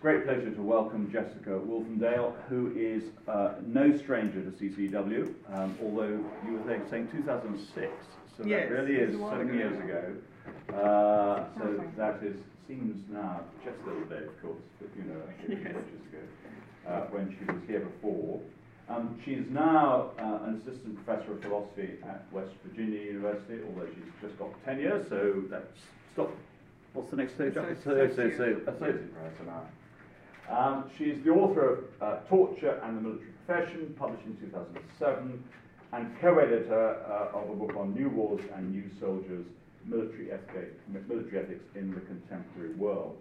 Great pleasure to welcome Jessica Wolfendale, who is uh, no stranger to CCW, um, although you were saying 2006, so yes, that really is seven years ago. Uh, so that is seems now just a little day, of course, but you know, yes. years ago, uh, when she was here before. Um, she is now uh, an assistant professor of philosophy at West Virginia University, although she's just got tenure, so that's stop. What's the next stage? Associate, associate, associate professor now. Um, she's the author of uh, Torture and the Military Profession, published in 2007, and co-editor uh, of a book on new wars and new soldiers, military, ethic, military ethics in the contemporary world.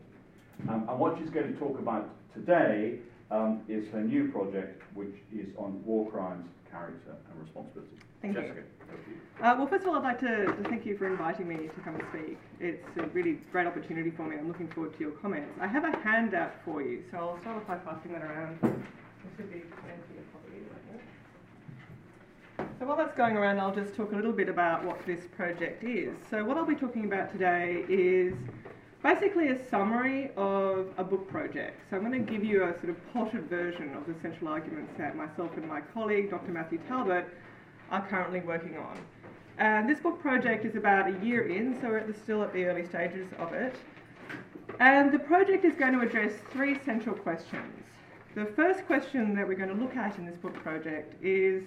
Um, and what she's going to talk about today um, is her new project, which is on war crimes, character, and responsibility. Thank Jessica, you. Uh, well, first of all, I'd like to, to, thank you for inviting me to come and speak. It's a really great opportunity for me. I'm looking forward to your comments. I have a handout for you, so I'll start off by passing that around. should be plenty of copies, So while that's going around, I'll just talk a little bit about what this project is. So what I'll be talking about today is basically a summary of a book project. So I'm going to give you a sort of potted version of the central arguments that myself and my colleague, Dr. Matthew Talbert, are currently working on. And this book project is about a year in, so we're still at the early stages of it. And the project is going to address three central questions. The first question that we're going to look at in this book project is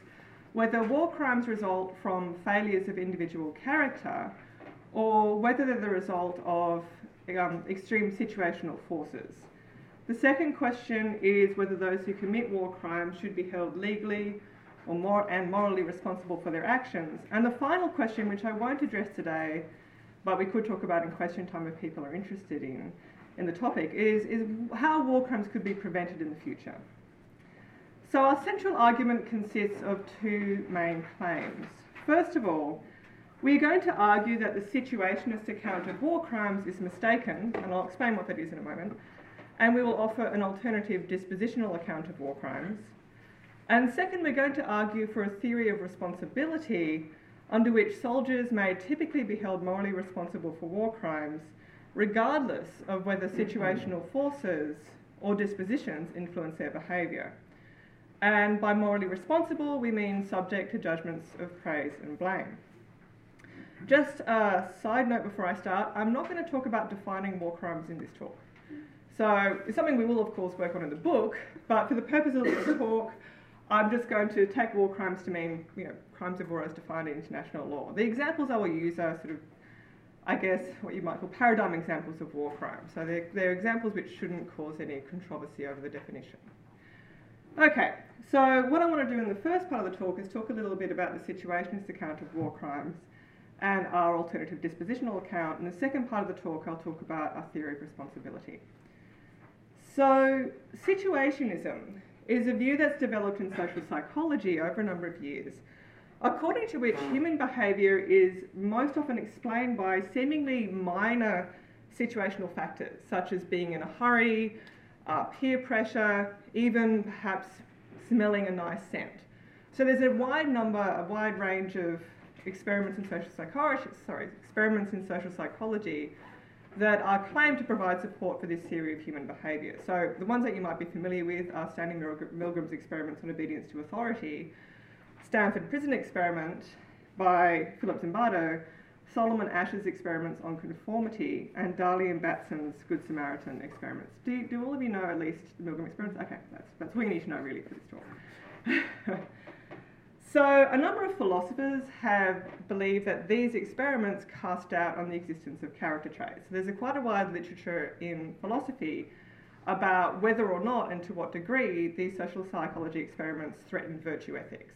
whether war crimes result from failures of individual character or whether they're the result of um, extreme situational forces. The second question is whether those who commit war crimes should be held legally or more and morally responsible for their actions. And the final question, which I won't address today, but we could talk about in question time if people are interested in, in the topic, is, is how war crimes could be prevented in the future. So our central argument consists of two main claims. First of all, we are going to argue that the situationist account of war crimes is mistaken, and I'll explain what that is in a moment, and we will offer an alternative dispositional account of war crimes. And second, we're going to argue for a theory of responsibility under which soldiers may typically be held morally responsible for war crimes, regardless of whether mm-hmm. situational forces or dispositions influence their behaviour. And by morally responsible, we mean subject to judgments of praise and blame. Just a side note before I start, I'm not going to talk about defining war crimes in this talk. So it's something we will, of course, work on in the book, but for the purpose of this talk, I'm just going to take war crimes to mean, you know, crimes of war as defined in international law. The examples I will use are sort of, I guess, what you might call paradigm examples of war crimes. So they're, they're examples which shouldn't cause any controversy over the definition. Okay, so what I want to do in the first part of the talk is talk a little bit about the situationist account of war crimes and our alternative dispositional account. In the second part of the talk, I'll talk about our theory of responsibility. So, situationism is a view that's developed in social psychology over a number of years, according to which human behaviour is most often explained by seemingly minor situational factors, such as being in a hurry, uh, peer pressure, even perhaps smelling a nice scent. So there's a wide number, a wide range of experiments in social psychology, sorry, experiments in social psychology that are claimed to provide support for this theory of human behaviour. So the ones that you might be familiar with are Stanley Milgram's experiments on obedience to authority, Stanford Prison Experiment by Philip Zimbardo, Solomon Asch's experiments on conformity, and Darley and Batson's Good Samaritan experiments. Do, do all of you know at least the Milgram experiments? Okay, that's, that's all you need to know really for this talk. So, a number of philosophers have believed that these experiments cast doubt on the existence of character traits. So there's a quite a wide literature in philosophy about whether or not and to what degree these social psychology experiments threaten virtue ethics.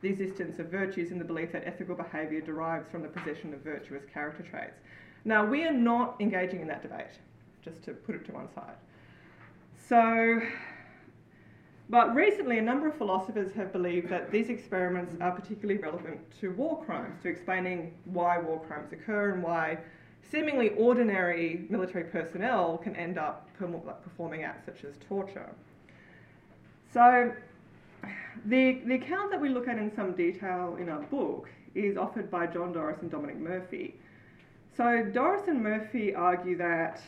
The existence of virtues and the belief that ethical behaviour derives from the possession of virtuous character traits. Now, we are not engaging in that debate, just to put it to one side. So, but recently, a number of philosophers have believed that these experiments are particularly relevant to war crimes, to explaining why war crimes occur and why seemingly ordinary military personnel can end up performing acts such as torture. So, the, the account that we look at in some detail in our book is offered by John Doris and Dominic Murphy. So, Doris and Murphy argue that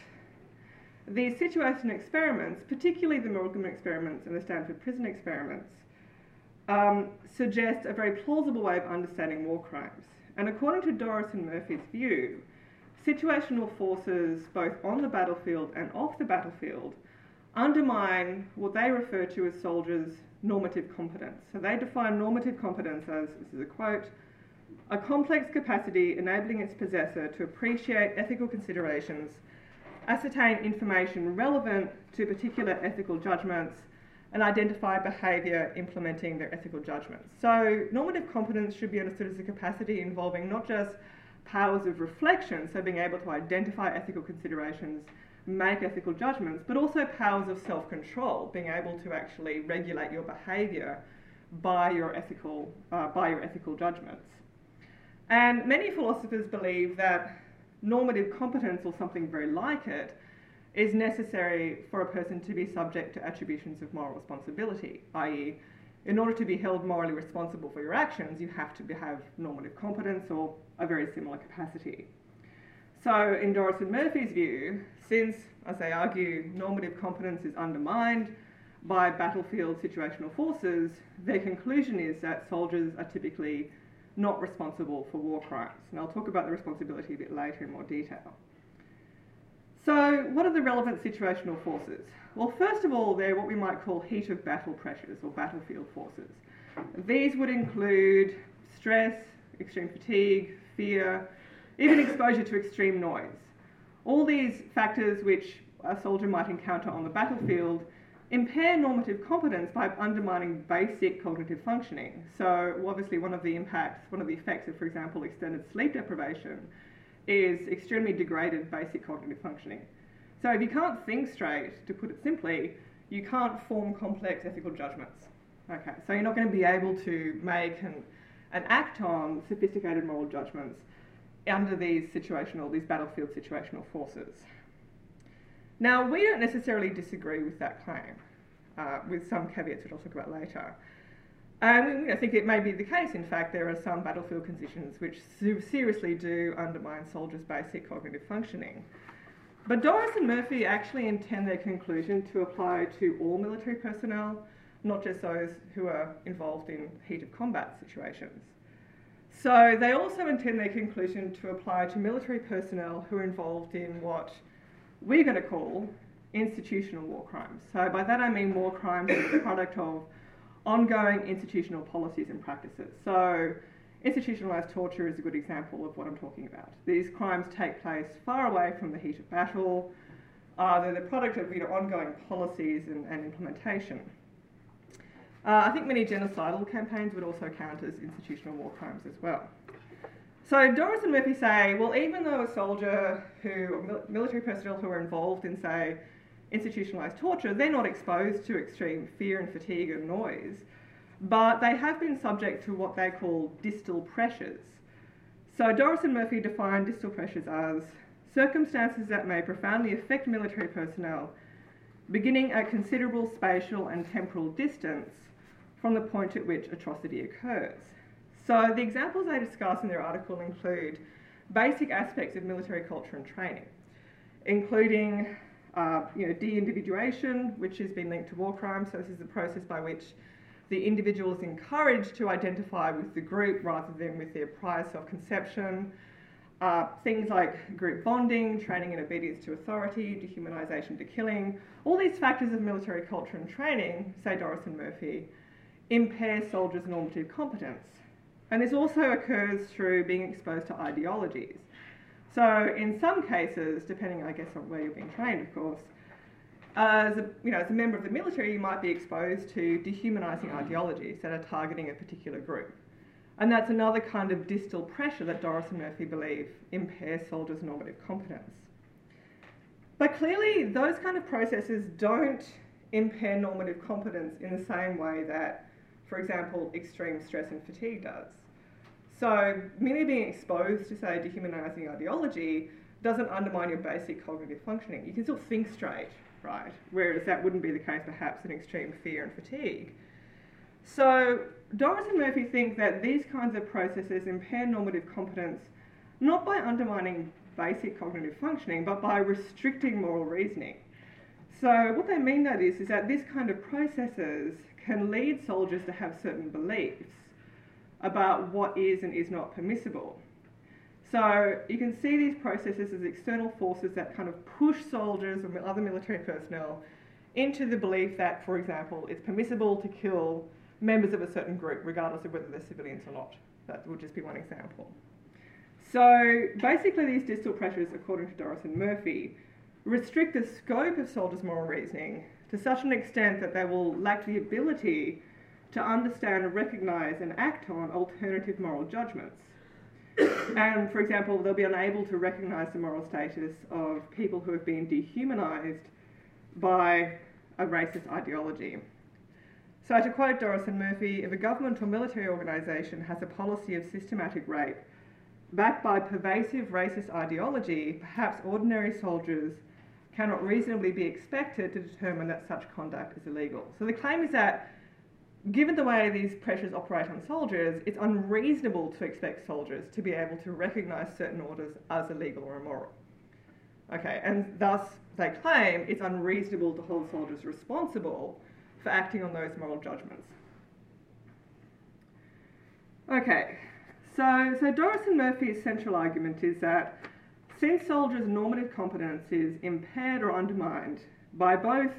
these situation experiments, particularly the Milgram experiments and the Stanford prison experiments, um, suggest a very plausible way of understanding war crimes. And according to Doris and Murphy's view, situational forces both on the battlefield and off the battlefield undermine what they refer to as soldiers' normative competence. So they define normative competence as this is a quote a complex capacity enabling its possessor to appreciate ethical considerations, ascertain information relevant to particular ethical judgments, and identify behaviour implementing their ethical judgments. So, normative competence should be understood as a capacity involving not just powers of reflection, so being able to identify ethical considerations, make ethical judgments, but also powers of self control, being able to actually regulate your behaviour by your ethical, uh, by your ethical judgments. And many philosophers believe that normative competence or something very like it is necessary for a person to be subject to attributions of moral responsibility, i.e., in order to be held morally responsible for your actions, you have to have normative competence or a very similar capacity. So, in Doris and Murphy's view, since, as they argue, normative competence is undermined by battlefield situational forces, their conclusion is that soldiers are typically not responsible for war crimes. And I'll talk about the responsibility a bit later in more detail. So, what are the relevant situational forces? Well, first of all, they're what we might call heat of battle pressures or battlefield forces. These would include stress, extreme fatigue, fear, even exposure to extreme noise. All these factors which a soldier might encounter on the battlefield impair normative competence by undermining basic cognitive functioning. So, obviously, one of the impacts, one of the effects of, for example, extended sleep deprivation is extremely degraded basic cognitive functioning. So, if you can't think straight, to put it simply, you can't form complex ethical judgments. Okay, so you're not going to be able to make and, and act on sophisticated moral judgments under these situational, these battlefield situational forces. Now, we don't necessarily disagree with that claim, uh, with some caveats which I'll talk about later. And I think it may be the case, in fact, there are some battlefield conditions which seriously do undermine soldiers' basic cognitive functioning. But Doris and Murphy actually intend their conclusion to apply to all military personnel, not just those who are involved in heat of combat situations. So they also intend their conclusion to apply to military personnel who are involved in what we're going to call institutional war crimes. So by that I mean war crimes are the product of ongoing institutional policies and practices. So institutionalized torture is a good example of what I'm talking about. These crimes take place far away from the heat of battle. Uh, they're the product of you know, ongoing policies and, and implementation. Uh, I think many genocidal campaigns would also count as institutional war crimes as well. So Doris and Murphy say, well, even though a soldier who, military personnel who are involved in, say, institutionalized torture, they're not exposed to extreme fear and fatigue and noise, but they have been subject to what they call distal pressures. So Doris and Murphy define distal pressures as circumstances that may profoundly affect military personnel, beginning at considerable spatial and temporal distance from the point at which atrocity occurs. So the examples they discuss in their article include basic aspects of military culture and training, including uh, you know, de-individuation, which has been linked to war crimes. So this is the process by which the individual is encouraged to identify with the group rather than with their prior self-conception. Uh, things like group bonding, training in obedience to authority, dehumanisation to killing, all these factors of military culture and training, say Doris and Murphy, impair soldiers' normative competence. And this also occurs through being exposed to ideologies. So in some cases, depending, I guess, on where you're being trained, of course, as a, you know, as a member of the military, you might be exposed to dehumanising ideologies that are targeting a particular group. And that's another kind of distal pressure that Doris and Murphy believe impairs soldiers' normative competence. But clearly, those kind of processes don't impair normative competence in the same way that, for example, extreme stress and fatigue does. So merely being exposed to, say, dehumanising ideology doesn't undermine your basic cognitive functioning. You can still think straight, right? Whereas that wouldn't be the case perhaps in extreme fear and fatigue. So Doris and Murphy think that these kinds of processes impair normative competence not by undermining basic cognitive functioning, but by restricting moral reasoning. So what they mean that is, is that this kind of processes can lead soldiers to have certain beliefs about what is and is not permissible. So you can see these processes as external forces that kind of push soldiers and other military personnel into the belief that, for example, it's permissible to kill members of a certain group, regardless of whether they're civilians or not. That would just be one example. So basically, these distal pressures, according to Doris and Murphy, restrict the scope of soldiers' moral reasoning to such an extent that they will lack the ability to understand and recognise and act on alternative moral judgments. and for example, they'll be unable to recognise the moral status of people who have been dehumanised by a racist ideology. So, to quote Doris and Murphy, if a government or military organisation has a policy of systematic rape backed by pervasive racist ideology, perhaps ordinary soldiers cannot reasonably be expected to determine that such conduct is illegal. So the claim is that given the way these pressures operate on soldiers, it's unreasonable to expect soldiers to be able to recognise certain orders as illegal or immoral. Okay, and thus they claim it's unreasonable to hold soldiers responsible for acting on those moral judgments. Okay, so, so Doris and Murphy's central argument is that since soldiers' normative competence is impaired or undermined by both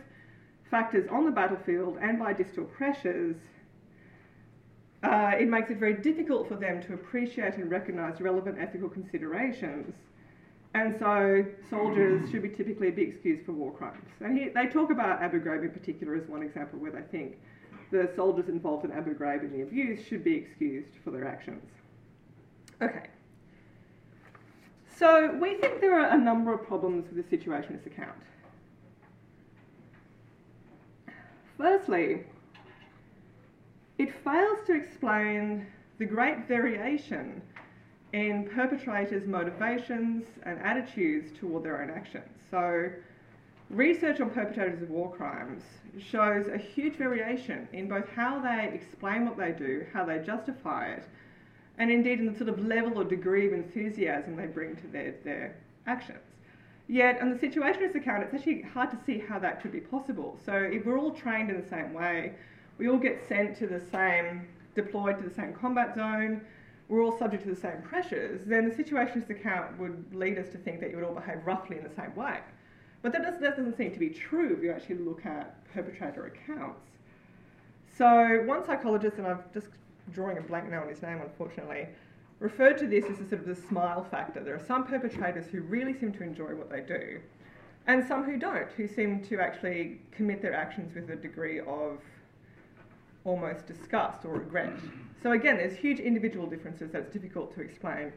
factors on the battlefield and by distal pressures, uh, it makes it very difficult for them to appreciate and recognise relevant ethical considerations. And so soldiers should be typically be excused for war crimes. And he, they talk about Abu Ghraib in particular as one example where they think the soldiers involved in Abu Ghraib and the abuse should be excused for their actions. Okay. So we think there are a number of problems with the situationist account. Firstly, it fails to explain the great variation in perpetrators' motivations and attitudes toward their own actions. So, research on perpetrators of war crimes shows a huge variation in both how they explain what they do, how they justify it, and indeed in the sort of level or degree of enthusiasm they bring to their, their actions. Yet, on the situationist account, it's actually hard to see how that could be possible. So, if we're all trained in the same way, we all get sent to the same, deployed to the same combat zone, we're all subject to the same pressures, then the situationist account would lead us to think that you would all behave roughly in the same way. But that, does, that doesn't seem to be true if you actually look at perpetrator accounts. So, one psychologist, and I'm just drawing a blank now on his name, unfortunately, referred to this as a sort of the smile factor. There are some perpetrators who really seem to enjoy what they do, and some who don't, who seem to actually commit their actions with a degree of almost disgust or regret. So again, there's huge individual differences that's difficult to explain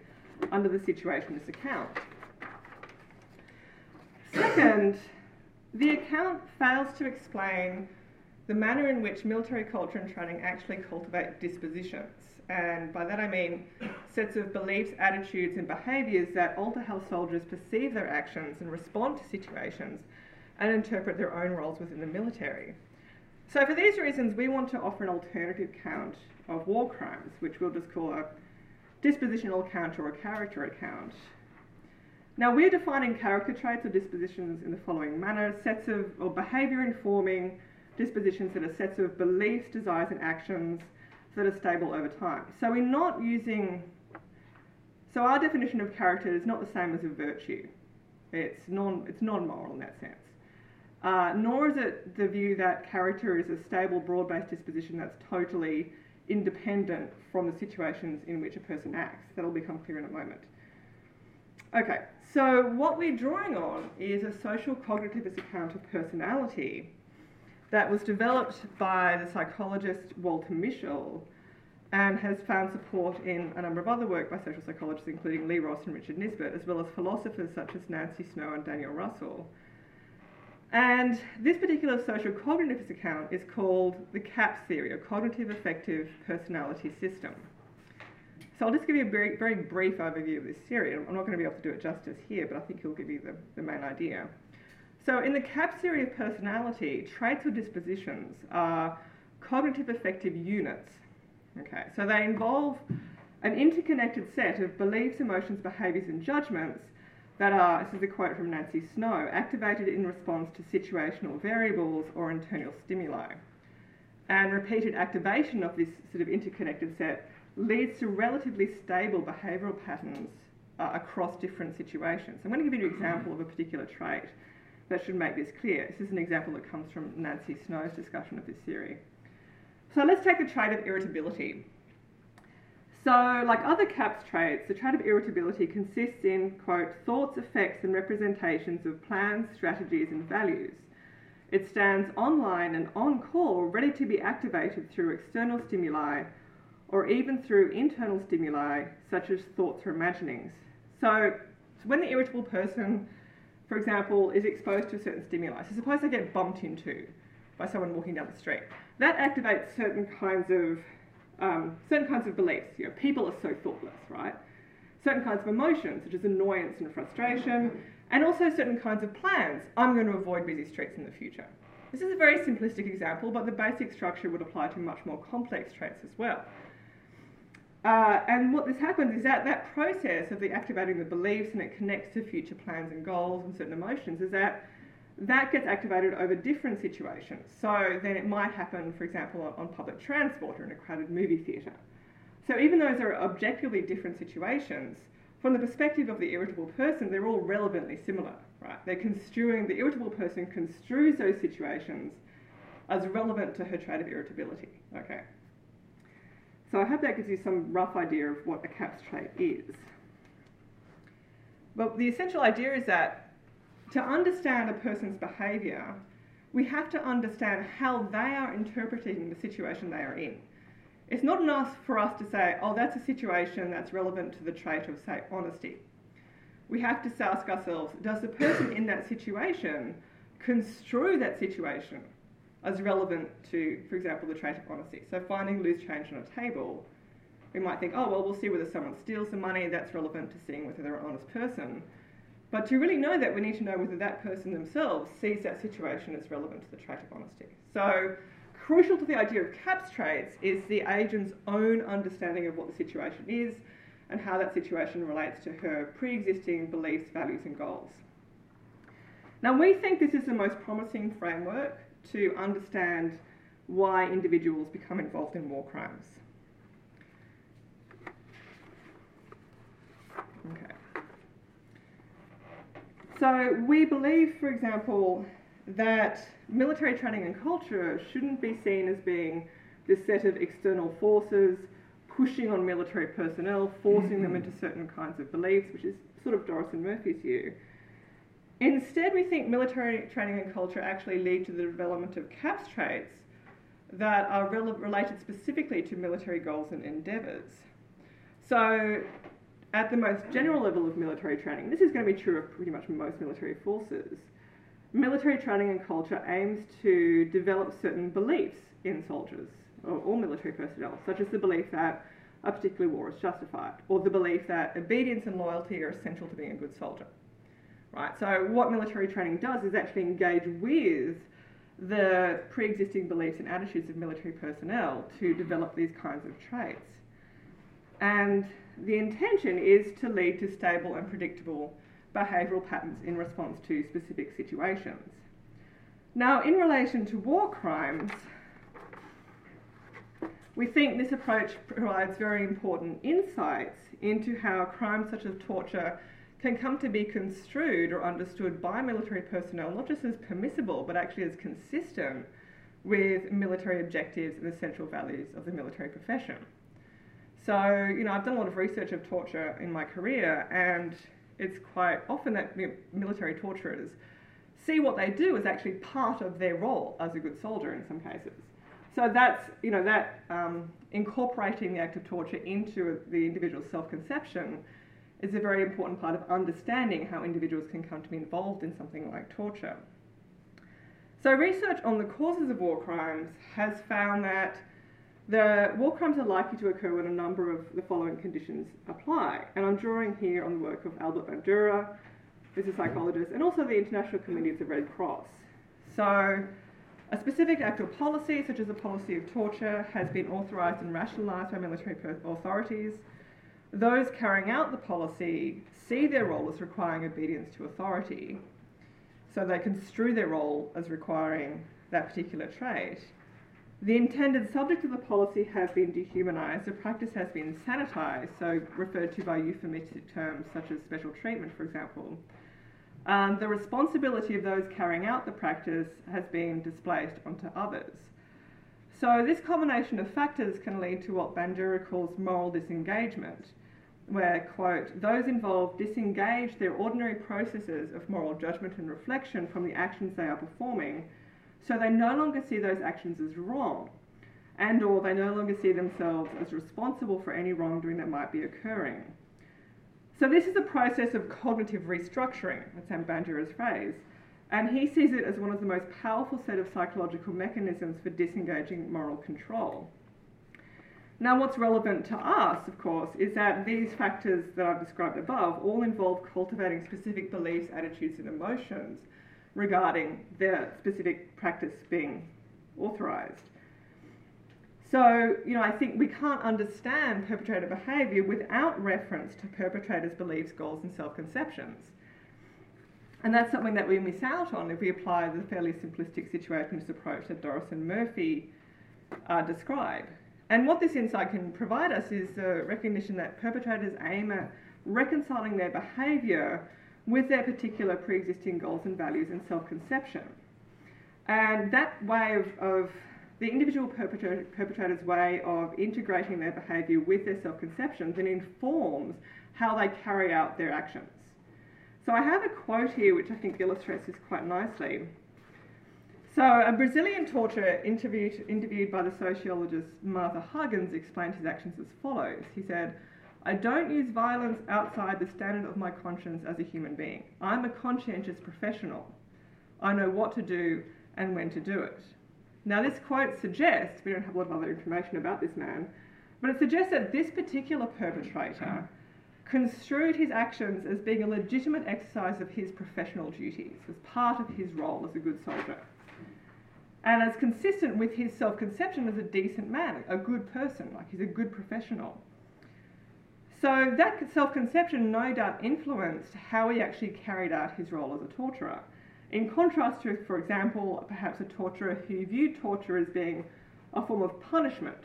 under the situationist account. Second, the account fails to explain the manner in which military culture and training actually cultivate dispositions. And by that I mean sets of beliefs, attitudes, and behaviours that alter how soldiers perceive their actions and respond to situations and interpret their own roles within the military. So, for these reasons, we want to offer an alternative count of war crimes, which we'll just call a dispositional account or a character account. Now, we're defining character traits or dispositions in the following manner sets of or behaviour informing dispositions that are sets of beliefs, desires, and actions that are stable over time. So, we're not using, so our definition of character is not the same as a virtue, it's non, it's non moral in that sense. Uh, nor is it the view that character is a stable, broad based disposition that's totally independent from the situations in which a person acts. That'll become clear in a moment. Okay, so what we're drawing on is a social cognitivist account of personality that was developed by the psychologist Walter Mischel and has found support in a number of other work by social psychologists, including Lee Ross and Richard Nisbett, as well as philosophers such as Nancy Snow and Daniel Russell. And this particular social cognitivist account is called the CAP theory, or Cognitive Affective Personality System. So I'll just give you a very, very brief overview of this theory. I'm not going to be able to do it justice here, but I think it'll give you the, the main idea. So in the CAP theory of personality, traits or dispositions are cognitive affective units. Okay, so they involve an interconnected set of beliefs, emotions, behaviours, and judgments that are, this is a quote from Nancy Snow, activated in response to situational variables or internal stimuli. And repeated activation of this sort of interconnected set leads to relatively stable behavioural patterns uh, across different situations. I'm going to give you an example of a particular trait that should make this clear. This is an example that comes from Nancy Snow's discussion of this theory. So let's take the trait of irritability. So, like other CAPS traits, the trait of irritability consists in, quote, thoughts, affects, and representations of plans, strategies, and values. It stands online and on call, ready to be activated through external stimuli or even through internal stimuli such as thoughts or imaginings. So, so when the irritable person, for example, is exposed to a certain stimuli, so suppose they get bumped into by someone walking down the street, that activates certain kinds of um, certain kinds of beliefs. You know, people are so thoughtless, right? Certain kinds of emotions, such as annoyance and frustration, and also certain kinds of plans. I'm going to avoid busy streets in the future. This is a very simplistic example, but the basic structure would apply to much more complex traits as well. Uh, and what this happens is that that process of the activating the beliefs and it connects to future plans and goals and certain emotions is that that gets activated over different situations. So then it might happen, for example, on public transport or in a crowded movie theatre. So even though those are objectively different situations, from the perspective of the irritable person, they're all relevantly similar, right? They're construing, the irritable person construes those situations as relevant to her trait of irritability, okay? So I hope that gives you some rough idea of what a CAPS trait is. But the essential idea is that to understand a person's behaviour, we have to understand how they are interpreting the situation they are in. It's not enough for us to say, oh, that's a situation that's relevant to the trait of, say, honesty. We have to ask ourselves, does the person in that situation construe that situation as relevant to, for example, the trait of honesty? So finding loose change on a table, we might think, oh, well, we'll see whether someone steals the money, that's relevant to seeing whether they're an honest person. But to really know that, we need to know whether that person themselves sees that situation as relevant to the trait of honesty. So, crucial to the idea of CAPS traits is the agent's own understanding of what the situation is and how that situation relates to her pre existing beliefs, values, and goals. Now, we think this is the most promising framework to understand why individuals become involved in war crimes. Okay. So we believe, for example, that military training and culture shouldn't be seen as being this set of external forces pushing on military personnel, forcing them mm-hmm. into certain kinds of beliefs, which is sort of Doris and Murphy's view. Instead, we think military training and culture actually lead to the development of CAPS traits that are rel- related specifically to military goals and endeavours. So, at the most general level of military training, this is going to be true of pretty much most military forces, military training and culture aims to develop certain beliefs in soldiers or all military personnel, such as the belief that a particular war is justified, or the belief that obedience and loyalty are essential to being a good soldier. Right? So what military training does is actually engage with the pre-existing beliefs and attitudes of military personnel to develop these kinds of traits. And the intention is to lead to stable and predictable behavioural patterns in response to specific situations. Now, in relation to war crimes, we think this approach provides very important insights into how crimes such as torture can come to be construed or understood by military personnel not just as permissible but actually as consistent with military objectives and the central values of the military profession. So, you know, I've done a lot of research of torture in my career, and it's quite often that military torturers see what they do as actually part of their role as a good soldier in some cases. So that's, you know, that um, incorporating the act of torture into the individual's self-conception is a very important part of understanding how individuals can come to be involved in something like torture. So research on the causes of war crimes has found that the war crimes are likely to occur when a number of the following conditions apply. And I'm drawing here on the work of Albert Bandura, who's a psychologist, and also the International Committee of the Red Cross. So, a specific act or policy, such as a policy of torture, has been authorised and rationalised by military authorities. Those carrying out the policy see their role as requiring obedience to authority, so they construe their role as requiring that particular trait. The intended subject of the policy has been dehumanised, the practice has been sanitised, so referred to by euphemistic terms such as special treatment, for example. Um, the responsibility of those carrying out the practice has been displaced onto others. So, this combination of factors can lead to what Bandura calls moral disengagement, where, quote, those involved disengage their ordinary processes of moral judgment and reflection from the actions they are performing, so they no longer see those actions as wrong, and or they no longer see themselves as responsible for any wrongdoing that might be occurring. So this is a process of cognitive restructuring, that's Sam Bandura's phrase, and he sees it as one of the most powerful set of psychological mechanisms for disengaging moral control. Now, what's relevant to us, of course, is that these factors that I've described above all involve cultivating specific beliefs, attitudes, and emotions regarding the specific practice being authorised. So, you know, I think we can't understand perpetrator behaviour without reference to perpetrators' beliefs, goals, and self conceptions. And that's something that we miss out on if we apply the fairly simplistic situationist approach that Doris and Murphy uh, describe. And what this insight can provide us is the recognition that perpetrators aim at reconciling their behaviour with their particular pre existing goals and values and self conception. And that way of, of the individual perpetrator, perpetrator's way of integrating their behaviour with their self conceptions then informs how they carry out their actions. So I have a quote here which I think illustrates this quite nicely. So, a Brazilian torturer interviewed, interviewed by the sociologist Martha Huggins explained his actions as follows. He said, I don't use violence outside the standard of my conscience as a human being. I'm a conscientious professional. I know what to do and when to do it. Now, this quote suggests, we don't have a lot of other information about this man, but it suggests that this particular perpetrator construed his actions as being a legitimate exercise of his professional duties, as part of his role as a good soldier. And as consistent with his self conception as a decent man, a good person, like he's a good professional. So that self conception no doubt influenced how he actually carried out his role as a torturer. In contrast to, for example, perhaps a torturer who viewed torture as being a form of punishment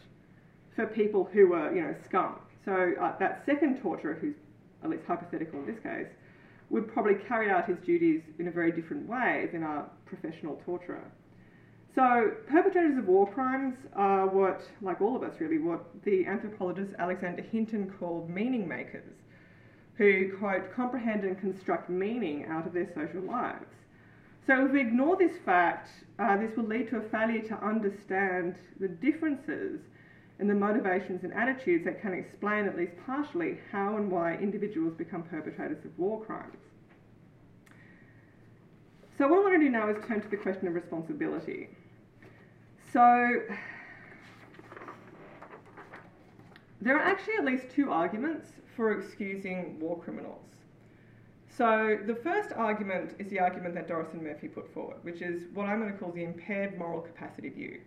for people who were, you know, scum. So uh, that second torturer, who's at least hypothetical in this case, would probably carry out his duties in a very different way than a professional torturer. So perpetrators of war crimes are what, like all of us really, what the anthropologist Alexander Hinton called meaning makers, who, quote, comprehend and construct meaning out of their social lives. So if we ignore this fact, uh, this will lead to a failure to understand the differences in the motivations and attitudes that can explain, at least partially, how and why individuals become perpetrators of war crimes. So what I want to do now is turn to the question of responsibility. So there are actually at least two arguments for excusing war criminals. So the first argument is the argument that Doris and Murphy put forward, which is what I'm going to call the impaired moral capacity view.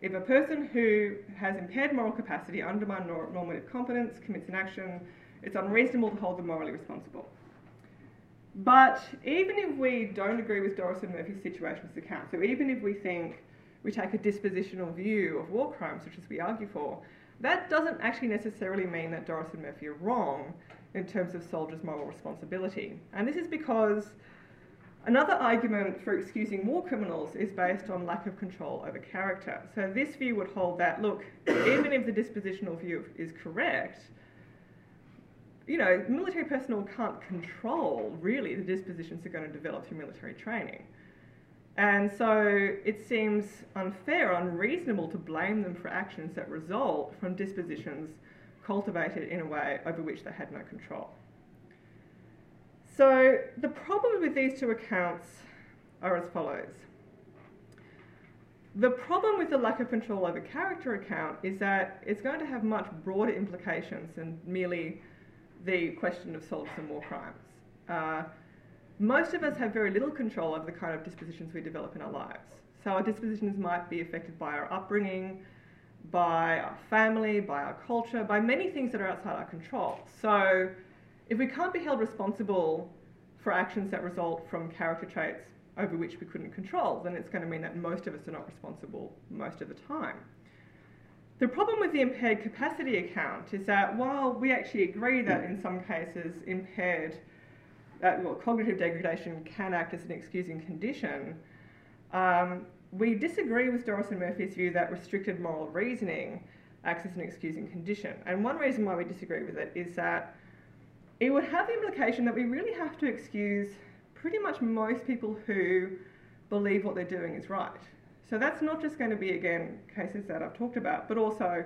If a person who has impaired moral capacity, undermined normative competence, commits an action, it's unreasonable to hold them morally responsible. But even if we don't agree with Doris and Murphy's situationist account, so even if we think we take a dispositional view of war crimes, which is we argue for, that doesn't actually necessarily mean that Doris and Murphy are wrong in terms of soldiers' moral responsibility. And this is because another argument for excusing war criminals is based on lack of control over character. So this view would hold that, look, even if the dispositional view is correct, you know, military personnel can't control really the dispositions they're going to develop through military training. And so it seems unfair, unreasonable to blame them for actions that result from dispositions cultivated in a way over which they had no control. So the problem with these two accounts are as follows. The problem with the lack of control over character account is that it's going to have much broader implications than merely the question of soldiers and war crimes. Uh, most of us have very little control over the kind of dispositions we develop in our lives. So our dispositions might be affected by our upbringing, by our family, by our culture, by many things that are outside our control. So if we can't be held responsible for actions that result from character traits over which we couldn't control, then it's going to mean that most of us are not responsible most of the time. The problem with the impaired capacity account is that while we actually agree that in some cases impaired, uh, well, cognitive degradation can act as an excusing condition, um, we disagree with Doris and Murphy's view that restricted moral reasoning acts as an excusing condition. And one reason why we disagree with it is that it would have the implication that we really have to excuse pretty much most people who believe what they're doing is right. So that's not just going to be, again, cases that I've talked about, but also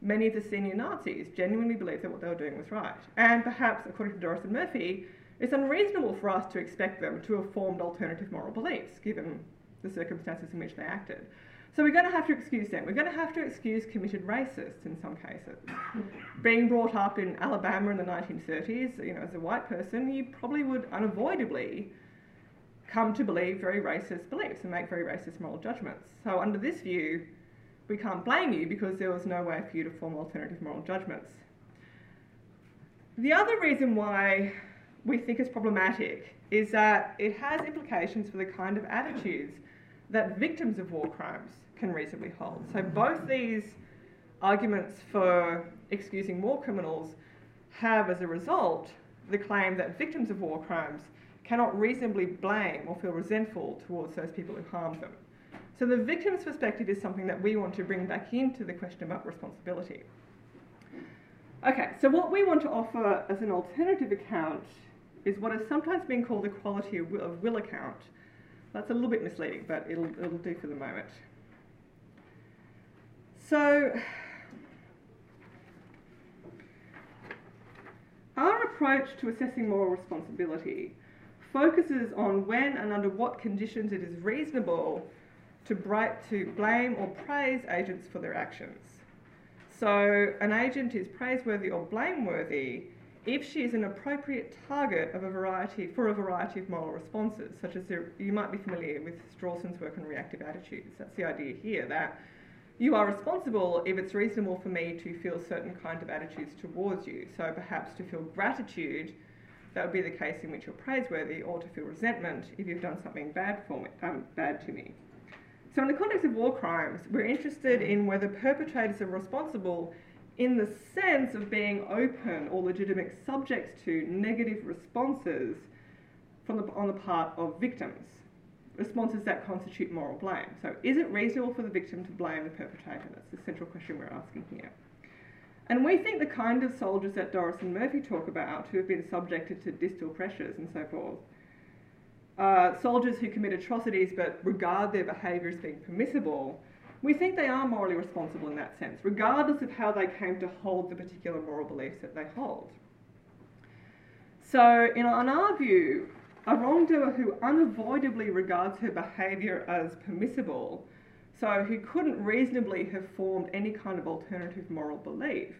many of the senior Nazis genuinely believed that what they were doing was right. And perhaps, according to Doris and Murphy, it's unreasonable for us to expect them to have formed alternative moral beliefs, given the circumstances in which they acted. So we're going to have to excuse them. We're going to have to excuse committed racists in some cases. Being brought up in Alabama in the 1930s, you know, as a white person, you probably would unavoidably come to believe very racist beliefs and make very racist moral judgments. So under this view, we can't blame you because there was no way for you to form alternative moral judgments. The other reason why we think is problematic is that it has implications for the kind of attitudes that victims of war crimes can reasonably hold. So both these arguments for excusing war criminals have as a result the claim that victims of war crimes cannot reasonably blame or feel resentful towards those people who harmed them. So the victim's perspective is something that we want to bring back into the question about responsibility. Okay, so what we want to offer as an alternative account is what has sometimes been called the quality of will, of will account, that's a little bit misleading, but it'll, it'll do for the moment. So, our approach to assessing moral responsibility focuses on when and under what conditions it is reasonable to, to blame or praise agents for their actions. So, an agent is praiseworthy or blameworthy if she is an appropriate target of a variety for a variety of moral responses, such as there, you might be familiar with Strawson's work on reactive attitudes. That's the idea here that you are responsible if it's reasonable for me to feel certain kind of attitudes towards you. So perhaps to feel gratitude, that would be the case in which you're praiseworthy, or to feel resentment if you've done something bad for me, um, bad to me. So in the context of war crimes, we're interested in whether perpetrators are responsible in the sense of being open or legitimate subjects to negative responses from the, on the part of victims, responses that constitute moral blame. So, is it reasonable for the victim to blame the perpetrator? That's the central question we're asking here. And we think the kind of soldiers that Doris and Murphy talk about, who have been subjected to distal pressures and so forth, uh, soldiers who commit atrocities but regard their behaviour as being permissible, we think they are morally responsible in that sense, regardless of how they came to hold the particular moral beliefs that they hold. So, in, our view, a wrongdoer who unavoidably regards her behaviour as permissible, so who couldn't reasonably have formed any kind of alternative moral belief,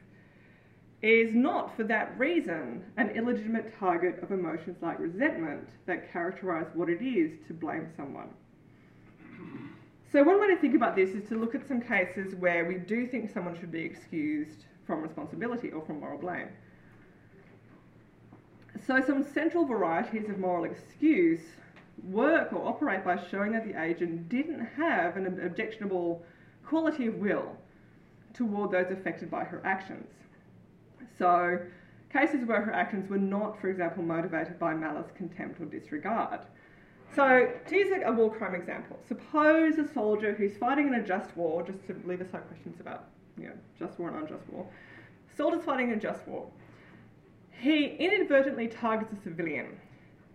is not for that reason an illegitimate target of emotions like resentment that characterise what it is to blame someone. So one way to think about this is to look at some cases where we do think someone should be excused from responsibility or from moral blame. So some central varieties of moral excuse work or operate by showing that the agent didn't have an objectionable quality of will toward those affected by her actions. So cases where her actions were not, for example, motivated by malice, contempt or disregard. So, to use a war crime example, suppose a soldier who's fighting in a just war, just to leave aside questions about you know, just war and unjust war, soldier's fighting in a just war. He inadvertently targets a civilian,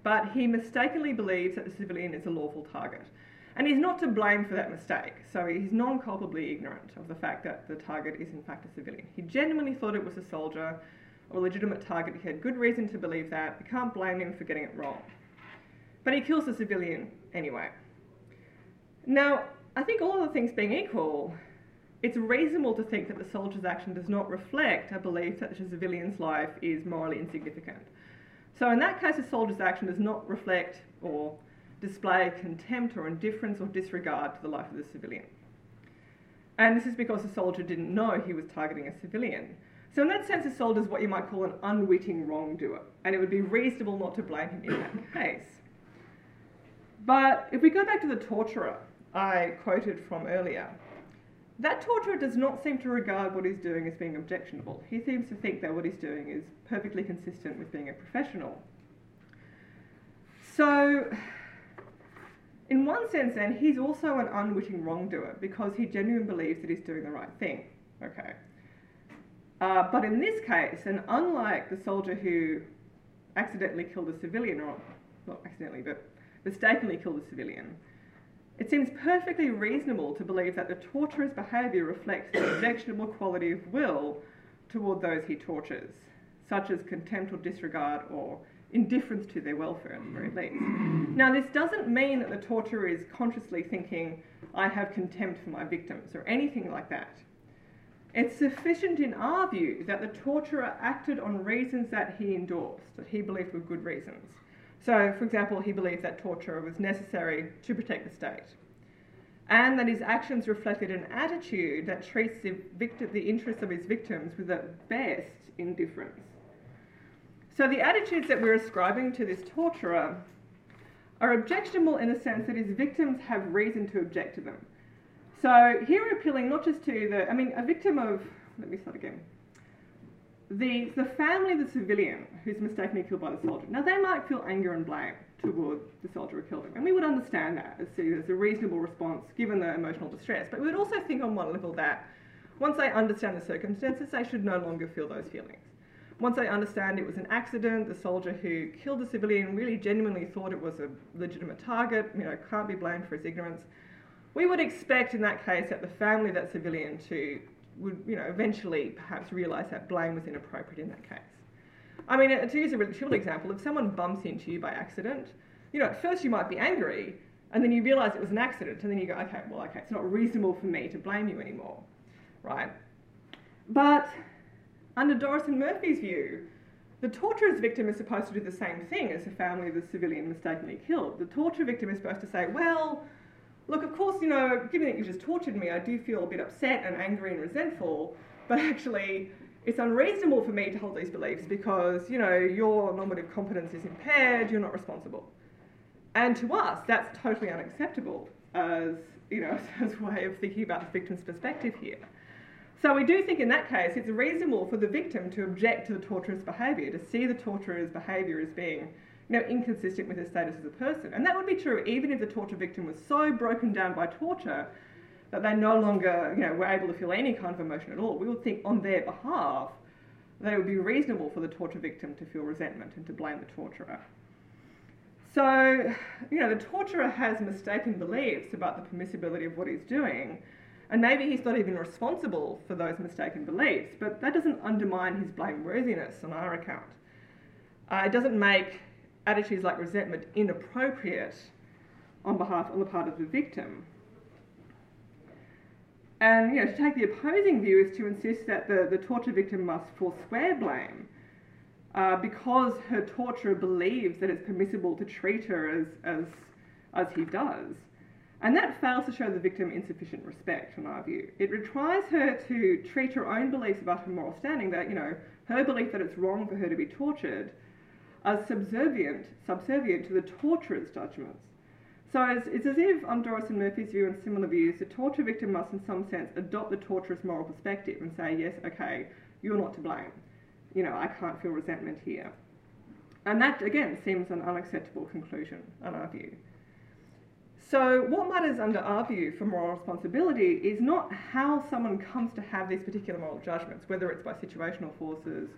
but he mistakenly believes that the civilian is a lawful target. And he's not to blame for that mistake, so he's non culpably ignorant of the fact that the target is in fact a civilian. He genuinely thought it was a soldier a legitimate target. He had good reason to believe that. We can't blame him for getting it wrong. But he kills the civilian anyway. Now, I think all other things being equal, it's reasonable to think that the soldier's action does not reflect a belief that the civilian's life is morally insignificant. So in that case, the soldier's action does not reflect or display contempt or indifference or disregard to the life of the civilian. And this is because the soldier didn't know he was targeting a civilian. So, in that sense, the soldier is what you might call an unwitting wrongdoer, and it would be reasonable not to blame him in that case. But if we go back to the torturer I quoted from earlier, that torturer does not seem to regard what he's doing as being objectionable. He seems to think that what he's doing is perfectly consistent with being a professional. So, in one sense, then, he's also an unwitting wrongdoer because he genuinely believes that he's doing the right thing. Okay. Uh, but in this case, and unlike the soldier who accidentally killed a civilian, or not accidentally, but mistakenly killed a civilian, it seems perfectly reasonable to believe that the torturer's behaviour reflects an objectionable quality of will toward those he tortures, such as contempt or disregard or indifference to their welfare at the very least. Now, this doesn't mean that the torturer is consciously thinking, I have contempt for my victims, or anything like that. It's sufficient in our view that the torturer acted on reasons that he endorsed, that he believed were good reasons. So, for example, he believed that torture was necessary to protect the state, and that his actions reflected an attitude that treats the, victim, the interests of his victims with the best indifference. So, the attitudes that we're ascribing to this torturer are objectionable in the sense that his victims have reason to object to them. So, here we're appealing not just to the, I mean, a victim of, let me start again the, the family of the civilian who's mistakenly killed by the soldier, now they might feel anger and blame toward the soldier who killed him, and we would understand that as, as a reasonable response given the emotional distress. But we would also think on one level that once they understand the circumstances, they should no longer feel those feelings. Once they understand it was an accident, the soldier who killed the civilian really genuinely thought it was a legitimate target, you know, can't be blamed for his ignorance. We would expect in that case that the family of that civilian to would, you know, eventually perhaps realise that blame was inappropriate in that case. I mean, to use a really trivial example, if someone bumps into you by accident, you know, at first you might be angry, and then you realise it was an accident, and then you go, okay, well, okay, it's not reasonable for me to blame you anymore, right? But under Doris and Murphy's view, the torturer's victim is supposed to do the same thing as the family of the civilian mistakenly killed. The torture victim is supposed to say, well, Look, of course, you know, given that you just tortured me, I do feel a bit upset and angry and resentful, but actually, it's unreasonable for me to hold these beliefs because, you know, your normative competence is impaired, you're not responsible. And to us, that's totally unacceptable as, you know, as a way of thinking about the victim's perspective here. So we do think in that case it's reasonable for the victim to object to the torturer's behaviour, to see the torturer's behaviour as being you know, inconsistent with their status as a person. And that would be true even if the torture victim was so broken down by torture that they no longer, you know, were able to feel any kind of emotion at all. We would think on their behalf that it would be reasonable for the torture victim to feel resentment and to blame the torturer. So, you know, the torturer has mistaken beliefs about the permissibility of what he's doing, and maybe he's not even responsible for those mistaken beliefs, but that doesn't undermine his blameworthiness on our account. Uh, it doesn't make attitudes like resentment inappropriate on behalf on the part of the victim. And you know, to take the opposing view is to insist that the, the torture victim must forswear blame uh, because her torturer believes that it's permissible to treat her as, as, as he does. And that fails to show the victim insufficient respect, in our view. It requires her to treat her own beliefs about her moral standing, that, you know, her belief that it's wrong for her to be tortured, are subservient, subservient to the torturer's judgments. So it's, it's as if, on Doris and Murphy's view and similar views, the torture victim must, in some sense, adopt the torturer's moral perspective and say, yes, okay, you're not to blame. You know, I can't feel resentment here. And that, again, seems an unacceptable conclusion, on our view. So, what matters under our view for moral responsibility is not how someone comes to have these particular moral judgments, whether it's by situational forces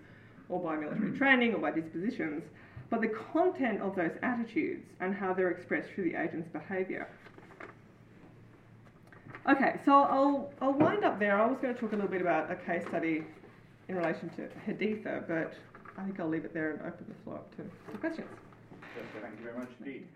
or by military training or by dispositions, but the content of those attitudes and how they're expressed through the agent's behaviour. Okay, so I'll, I'll wind up there. I was going to talk a little bit about a case study in relation to Haditha, but I think I'll leave it there and open the floor up to, questions. Thank you very much indeed.